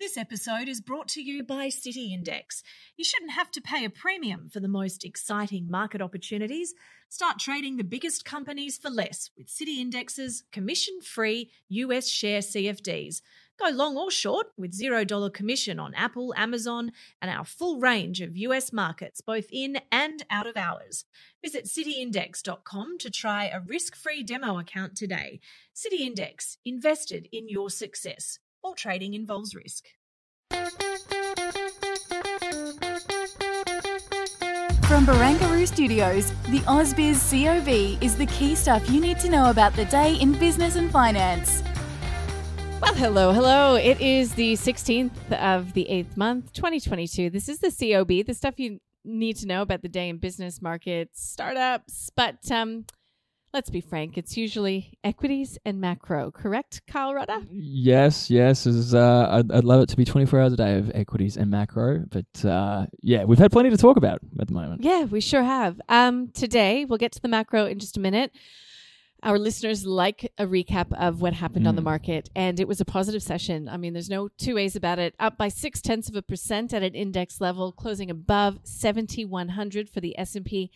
This episode is brought to you by City Index. You shouldn't have to pay a premium for the most exciting market opportunities. Start trading the biggest companies for less with City Index's commission-free US share CFDs. Go long or short with $0 commission on Apple, Amazon, and our full range of US markets, both in and out of hours. Visit cityindex.com to try a risk free demo account today. City Index, invested in your success. All trading involves risk. From Barangaroo Studios, the AusBiz COB is the key stuff you need to know about the day in business and finance. Well, hello, hello. It is the 16th of the 8th month, 2022. This is the COB, the stuff you need to know about the day in business markets, startups. But um, let's be frank, it's usually equities and macro, correct, Kyle Rodda? Yes, yes. Is uh, I'd, I'd love it to be 24 hours a day of equities and macro, but uh, yeah, we've had plenty to talk about at the moment. Yeah, we sure have. Um, today, we'll get to the macro in just a minute. Our listeners like a recap of what happened on the Mm. market, and it was a positive session. I mean, there's no two ways about it. Up by six tenths of a percent at an index level, closing above 7,100 for the S&P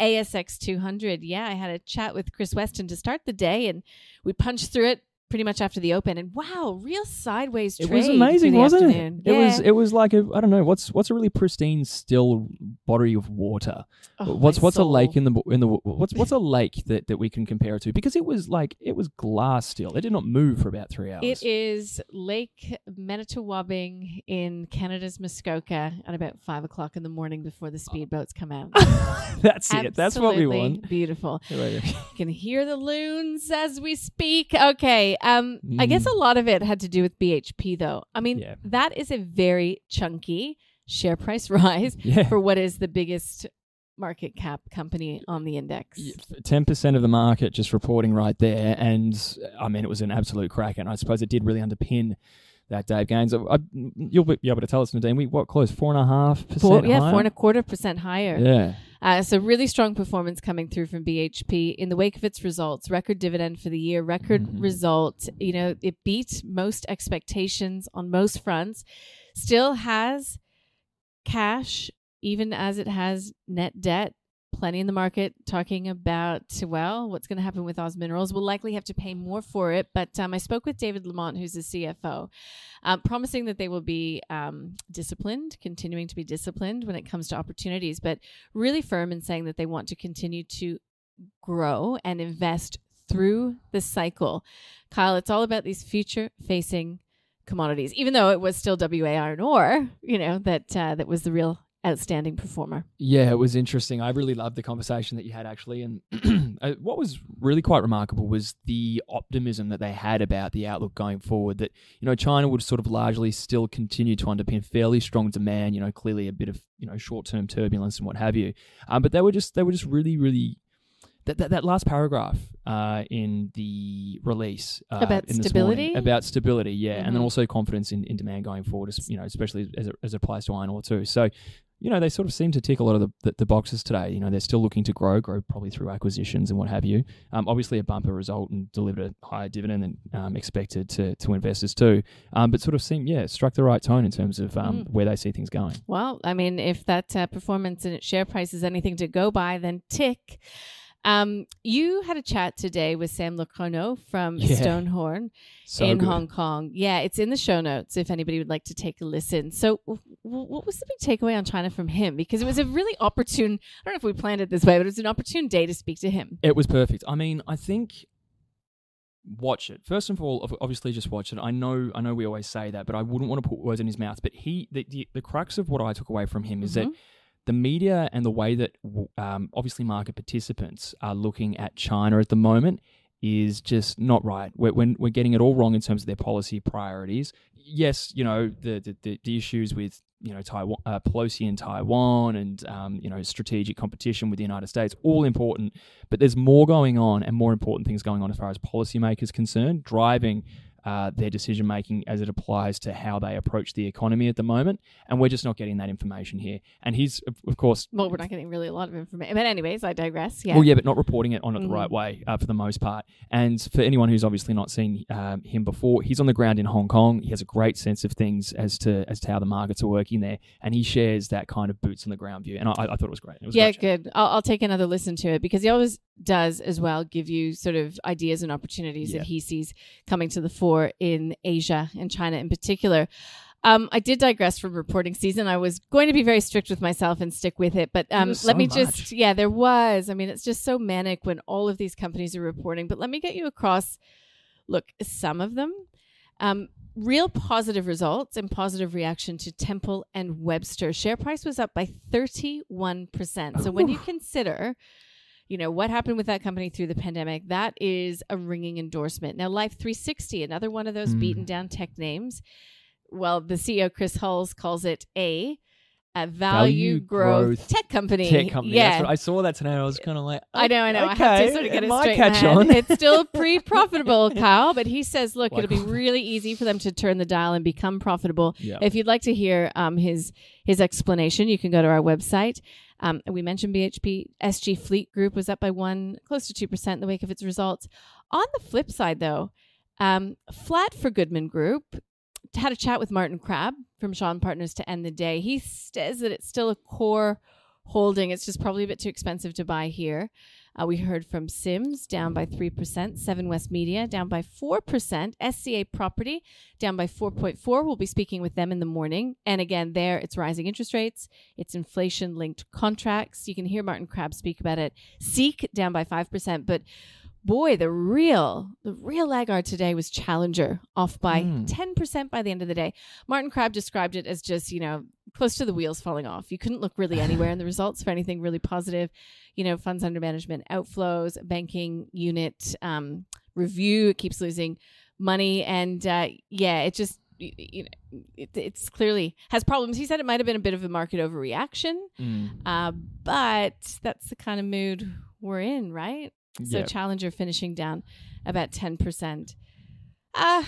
ASX 200. Yeah, I had a chat with Chris Weston to start the day, and we punched through it pretty much after the open. And wow, real sideways It was amazing, wasn't afternoon. it? It was. It was like a. I don't know. What's what's a really pristine, still body of water? Oh, what's what's a lake in the in the what's what's a lake that, that we can compare it to? Because it was like it was glass still. It did not move for about three hours. It is Lake Manitouwabing in Canada's Muskoka at about five o'clock in the morning before the oh. speedboats come out. That's it. That's what we want. Beautiful. You can hear the loons as we speak. Okay. Um, I guess a Mm. lot of it had to do with BHP, though. I mean, Yeah. that is a very chunky share price rise Yeah. for what is the biggest market cap company on the index. Ten percent of the market just reporting right there, and I mean it was an absolute crack, and I suppose it did really underpin that Dave Gaines. I, I, you'll be able to tell us, Nadine. We what close four and a half percent Four, yeah, higher? four and a quarter percent higher. Yeah, Uh, so really strong performance coming through from BHP in the wake of its results. Record dividend for the year, record Mhm. result. You know, it beat most expectations on most fronts. Still has cash, even as it has net debt. Plenty in the market talking about well, what's going to happen with Oz Minerals. We'll likely have to pay more for it. But um, I spoke with David Lamont, who's the CFO, uh, promising that they will be um, disciplined, continuing to be disciplined when it comes to opportunities, but really firm in saying that they want to continue to grow and invest through the cycle. Kyle, it's all about these future facing commodities, even though it was still WA iron ore, you know, that uh, that was the real outstanding performer. yeah, it was interesting. I really loved the conversation that you had actually, and uh, what was really quite remarkable was the optimism that they had about the outlook going forward. That you know China would sort of largely still continue to underpin fairly strong demand. You know, clearly a bit of you know short term turbulence and what have you, um, but they were just they were just really really. That, that, that last paragraph uh, in the release uh, About in stability? morning, about stability, yeah, and then Mhm. also confidence in, in demand going forward, you know, especially as it, as it applies to iron ore too. So, you know, they sort of seem to tick a lot of the, the, the boxes today. You know, they're still looking to grow, grow probably through acquisitions and what have you. Um, obviously, a bumper result and delivered a higher dividend than um, expected to, to investors too. Um, but sort of seem, yeah, struck the right tone in terms of um, Mm. where they see things going. Well, I mean, if that uh, performance and share price is anything to go by, then tick. Um, you had a chat today with Sam Le Cornu from Yeah. Stonehorn So in good. Hong Kong. Yeah, it's in the show notes if anybody would like to take a listen. So, w- w- what was the big takeaway on China from him? Because it was a really opportune, I don't know if we planned it this way, but it was an opportune day to speak to him. It was perfect. I mean, I think watch it first and all. Obviously, just watch it. I know, I know, we always say that, but I wouldn't want to put words in his mouth. But he, the the, the crux of what I took away from him is that Mhm. The media and the way that um, obviously market participants are looking at China at the moment is just not right. We're, we're, we're getting it all wrong in terms of their policy priorities. Yes, you know, the, the, the, issues with you know Taiwan, uh, Pelosi in Taiwan, and um, you know strategic competition with the United States, all important. But there's more going on, and more important things going on as far as policymakers concerned, driving uh, their decision making as it applies to how they approach the economy at the moment. And we're just not getting that information here. And he's, of, of course. Well, we're not getting really a lot of information. But, anyways, I digress. Yeah. Well, yeah, but not reporting it on it the Mm. right way uh, for the most part. And for anyone who's obviously not seen um, him before, he's on the ground in Hong Kong. He has a great sense of things as to as to how the markets are working there. And he shares that kind of boots on the ground view. And I, I thought it was great. It was yeah, good. I'll, I'll take another listen to it because he always does as well give you sort of ideas and opportunities Yeah. that he sees coming to the fore in Asia and China in particular. Um, I did digress from reporting season. I was going to be very strict with myself and stick with it, but um, was let me much. just, yeah, there was. I mean, it's just so manic when all of these companies are reporting, but let me get you across, look, some of them. Um, real positive results and positive reaction to Temple and Webster. Share price was up by 31%. So when you consider, you know, what happened with that company through the pandemic, that is a ringing endorsement. Now, Life 360, another one of those Mm. beaten down tech names. Well, the CEO Chris Hulls calls it a, a value, Value growth, growth tech company. Tech company. Yeah. What, I saw that today. I was kind of like, I know, I know. I have okay, to sort of get it, might straight catch on. It's still pre-profitable, Kyle, but he says, look, Like- it'll be really easy for them to turn the dial and become profitable. Yeah. If you'd like to hear um, his his explanation, you can go to our website. Um, we mentioned BHP SG Fleet Group was up by one, close to two percent in the wake of its results. On the flip side, though, um, flat for Goodman Group. Had a chat with Martin Crabb from Shaw and Partners to end the day. He says that it's still a core holding. It's just probably a bit too expensive to buy here. Uh, we heard from Sims down by 3%, Seven West Media down by 4%, SCA Property down by 4.4. We'll be speaking with them in the morning. And again, there it's rising interest rates, it's inflation linked contracts. You can hear Martin Crabb speak about it. Seek down by 5%, but boy, the real the real laggard today was Challenger off by Mm. 10% by the end of the day. Martin Crabb described it as just, you know, close to the wheels falling off. You couldn't look really anywhere in the results for anything really positive. You know, funds under management outflows, banking unit um, review, it keeps losing money. And uh, yeah, it just, you know, it, it's clearly has problems. He said it might have been a bit of a market overreaction, Mm. uh, but that's the kind of mood we're in, right? So Yeah. Challenger finishing down about 10%. Uh,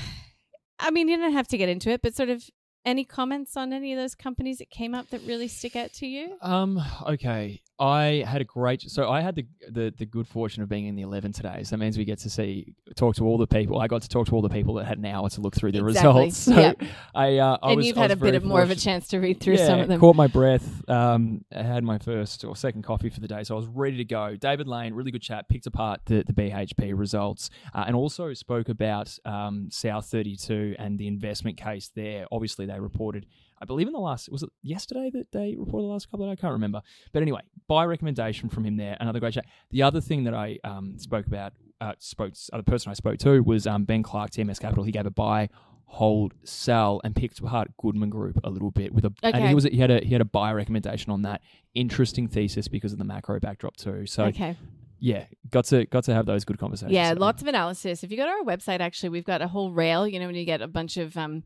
I mean, you don't have to get into it, but sort of any comments on any of those companies that came up that really stick out to you? Um. Okay. I had a great. So I had the, the the good fortune of being in the eleven today. So that means we get to see talk to all the people. I got to talk to all the people that had an hour to look through the Exactly. results. So Yep. I. Uh, I and was, you've had a bit of more of a chance to read through yeah, some of them. Caught my breath. Um, I had my first or second coffee for the day, so I was ready to go. David Lane, really good chat, picked apart the, the BHP results, uh, and also spoke about um, South 32 and the investment case there. Obviously, they reported, I believe, in the last was it yesterday that they reported the last couple of days? I can't remember. But anyway, by recommendation from him there, another great chat. The other thing that I um, spoke about, uh, spoke uh, the person I spoke to was um, Ben Clark, TMS Capital. He gave a buy hold, sell, and picked apart Goodman Group a little bit with a, and he was he had a he had a buy recommendation on that. Interesting thesis because of the macro backdrop too. So okay. yeah, got to got to have those good conversations. Yeah, So, lots of analysis. If you go to our website, actually, we've got a whole rail. You know, when you get a bunch of um,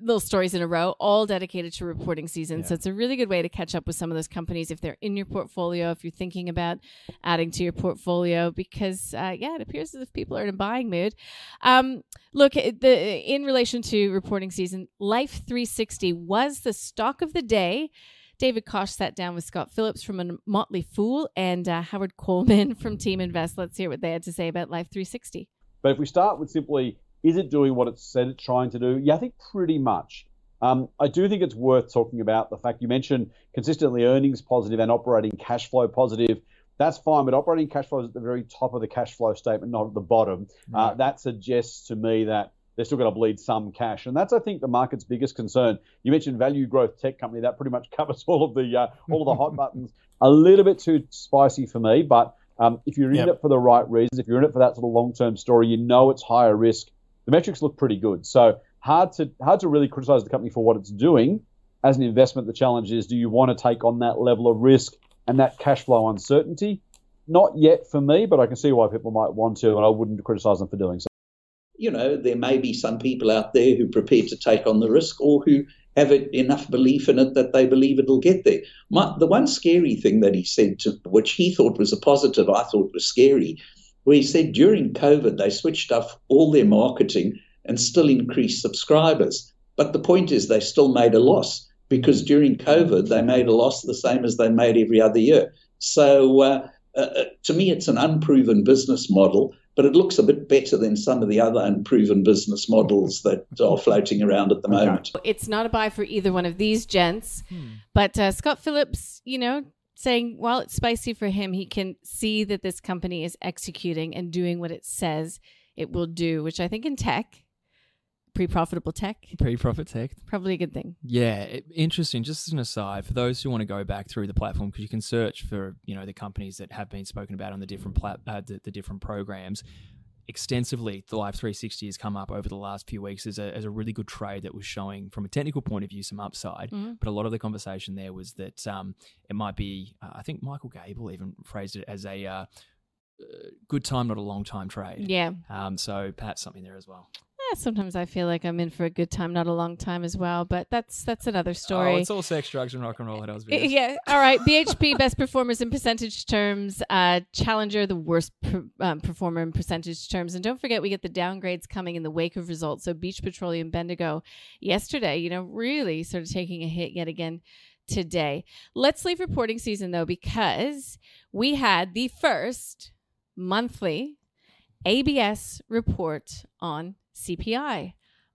little stories in a row, all dedicated to reporting season. So it's a really good way to catch up with some of those companies if they're in your portfolio, if you're thinking about adding to your portfolio, because uh, yeah, it appears as if people are in a buying mood. Um, look, the in relation to reporting season, Life 360 was the stock of the day. David Kosh sat down with Scott Phillips from a Motley Fool and uh, Howard Coleman from Team Invest. Let's hear what they had to say about Life 360. But if we start with simply, is it doing what it said it's trying to do? Yeah, I think pretty much. Um, I do think it's worth talking about the fact you mentioned consistently earnings positive and operating cash flow positive. That's fine, but operating cash flow is at the very top of the cash flow statement, not at the bottom. Uh, that suggests to me that they're still going to bleed some cash, and that's I think the market's biggest concern. You mentioned value growth tech company, that pretty much covers all of the uh, all of the hot buttons. A little bit too spicy for me, but um, if you're in Yep. it for the right reasons, if you're in it for that sort of long term story, you know it's higher risk. The metrics look pretty good, so hard to hard to really criticize the company for what it's doing. As an investment, the challenge is: do you want to take on that level of risk and that cash flow uncertainty? not yet for me, but I can see why people might want to, and I wouldn't criticise them for doing so. You know, there may be some people out there who are prepared to take on the risk or who have enough belief in it that they believe it'll get there. My, the one scary thing that he said, to, which he thought was a positive, I thought was scary, where he said during COVID they switched off all their marketing and still increased subscribers. But the point is they still made a loss because during COVID they made a loss the same as they made every other year. So uh, uh, uh to me, it's an unproven business model but it looks a bit better than some of the other unproven business models that are floating around at the moment. It's not a buy for either one of these gents, hmm. but uh, Scott Phillips, you know, saying while it's spicy for him, he can see that this company is executing and doing what it says it will do, which I think in tech pre-profitable tech. Pre-profit tech, probably a good thing. Yeah, it, interesting. Just as an aside, for those who want to go back through the platform, because you can search for you know the companies that have been spoken about on the different plat- uh, the, the, different programs extensively. The Life 360 has come up over the last few weeks as a, as a really good trade that was showing, from a technical point of view, some upside. Mm-hmm. But a lot of the conversation there was that um, it might be. Uh, I think Michael Gable even phrased it as a uh, good time, not a long time trade. Yeah. Um, so perhaps something there as well sometimes I feel like I'm in for a good time, not a long time as well. But that's that's another story. Oh, it's all sex, drugs, and rock and roll at Osby. Yeah. All right. BHP best performers in percentage terms. Uh, Challenger the worst per, um, performer in percentage terms. And don't forget, we get the downgrades coming in the wake of results. So Beach Petroleum, Bendigo, yesterday, you know, really sort of taking a hit yet again today. Let's leave reporting season though, because we had the first monthly ABS report on CPI,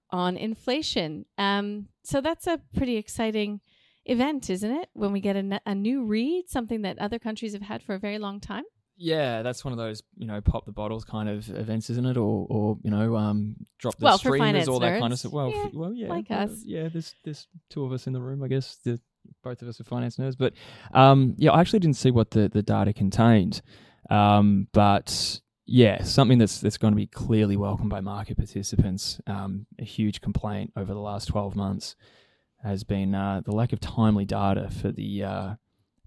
on inflation. Um, so that's a pretty exciting event, isn't it? When we get a, a new read, something that other countries have had for a very long time. Yeah, that's one of those you know pop the bottles kind of events, isn't it? Or or you know um drop the well, streamers, all that kind of stuff. Well, yeah, f- well, yeah, like well, us. Yeah, there's there's two of us in the room, I guess. The, both of us are finance nerds, but um yeah, I actually didn't see what the the data contained, um but yeah, something that's that's going to be clearly welcomed by market participants. Um, a huge complaint over the last twelve months has been uh, the lack of timely data for the uh,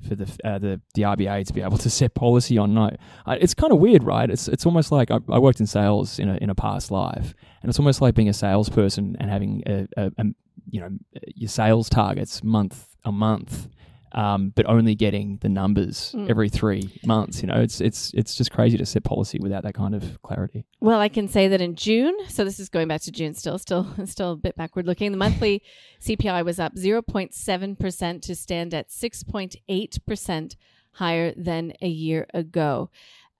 for the uh, the the RBA to be able to set policy on note. it's kind of weird, right? It's it's almost like I, I, worked in sales in a in a past life, and it's almost like being a salesperson and having a, a, a you know your sales targets month a month um, but only getting the numbers mm. every three months. You know, it's it's it's just crazy to set policy without that kind of clarity. Well, I can say that in June, so this is going back to June, still, still, still a bit backward looking. The monthly CPI was up zero point seven percent to stand at six point eight percent higher than a year ago.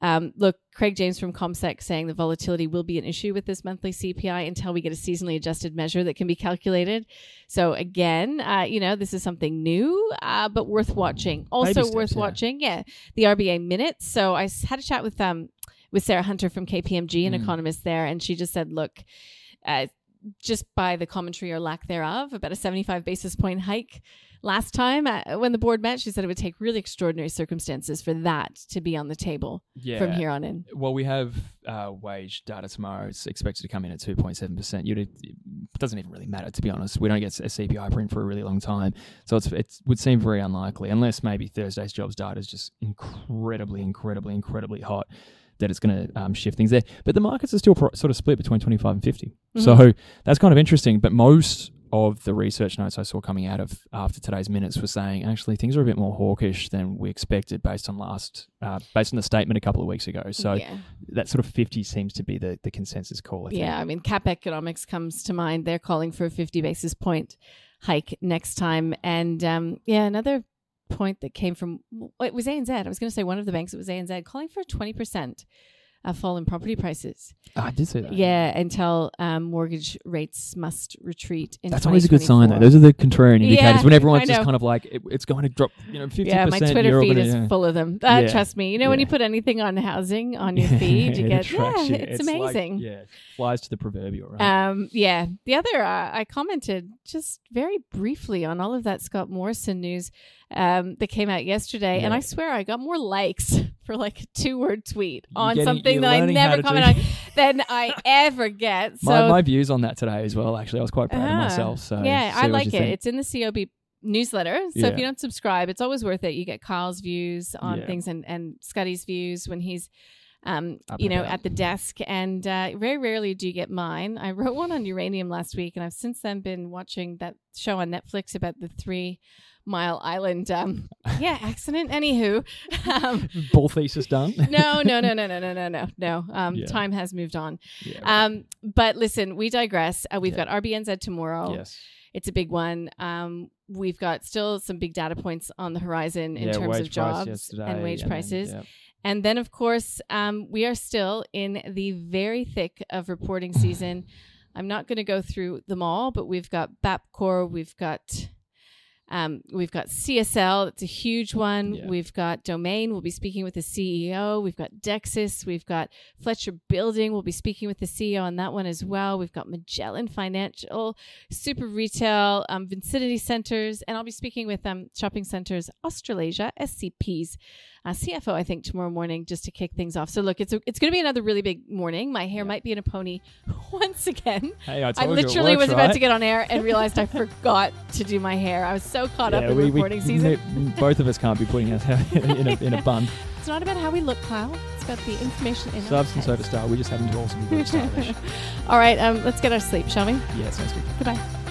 Um, look, Craig James from CommSec saying the volatility will be an issue with this monthly CPI until we get a seasonally adjusted measure that can be calculated. So again, uh, you know, this is something new, uh, but worth watching. Also steps, worth yeah. watching, yeah, the RBA minutes. So I had a chat with um with Sarah Hunter from KPMG, an mm. economist there, and she just said, look. Uh, just by the commentary or lack thereof, about a 75 basis point hike last time uh, when the board met, she said it would take really extraordinary circumstances for that to be on the table yeah. from here on in. Well, we have uh, wage data tomorrow. It's expected to come in at 2.7%. it doesn't even really matter, to be honest. We don't get a CPI print for a really long time. So it would seem very unlikely, unless maybe Thursday's jobs data is just incredibly, incredibly, incredibly hot that it's going to um, shift things there. But the markets are still pro- sort of split between 25 and 50. Mm-hmm. So that's kind of interesting. But most of the research notes I saw coming out of after today's minutes were saying actually things are a bit more hawkish than we expected based on last uh, based on the statement a couple of weeks ago. So yeah. that sort of 50 seems to be the, the consensus call. I yeah, I mean Cap Economics comes to mind. They're calling for a 50 basis point hike next time, and um, yeah, another point that came from it was ANZ. I was going to say one of the banks. It was ANZ calling for twenty percent a fall in property prices. Oh, I did say that. Yeah, until um, mortgage rates must retreat. That's always a good sign, though. Those are the contrarian indicators yeah, when everyone's just kind of like, it, it's going to drop, you know, 50%. Yeah, my Twitter feed is yeah. full of them. Uh, yeah. Trust me. You know, when you put anything on housing on your feed, you get, yeah, it's, it's, amazing. Like, yeah, flies to the proverbial, right? Um, yeah. The other, uh, I commented just very briefly on all of that Scott Morrison news um, that came out yesterday, and I swear I got more likes for like a two word tweet on getting, something that I never comment on than I ever get. So my, my, views on that today as well. Actually, I was quite proud uh, of ah, myself. So yeah, I like it. Think. It's in the COB newsletter. So Yeah. if you don't subscribe, it's always worth it. You get Kyle's views on Yeah. things and and Scotty's views when he's. Um, you know, about. at the desk, and uh, very rarely do you get mine. I wrote one on uranium last week, and I've since then been watching that show on Netflix about the Three Mile Island, um, yeah, accident. Anywho, um, Ball thesis done. no, no, no, no, no, no, no, no, no. Um, Yeah. Time has moved on. yeah, Um, but listen, we digress. Uh, we've Yeah. got RBNZ tomorrow. yes. It's a big one. Um, we've got still some big data points on the horizon in terms of jobs and wage then, prices. yeah. And then, of course, um, we are still in the very thick of reporting season. I'm not going to go through them all, but we've got Bapcor, we've got um, we've got CSL, it's a huge one. Yeah. We've got Domain, we'll be speaking with the CEO. We've got Dexus, we've got Fletcher Building, we'll be speaking with the CEO on that one as well. We've got Magellan Financial, Super Retail, um, Vicinity Centers, and I'll be speaking with um, Shopping Centers Australasia, SCP's uh, CFO, I think, tomorrow morning just to kick things off. So, look, it's, a, it's going to be another really big morning. My hair might be in a pony once again. Hey, I, I told you it literally works, was about right? to get on air and realized I forgot to do my hair. I was so caught up in we- we- season. n- both of us can't be putting us in a, in a bun. It's not about how we look, Kyle. It's about the information in our Substance over style. We just happen to also be very stylish. All right, um, let's get our sleep, shall we? yeah, sounds good. Goodbye.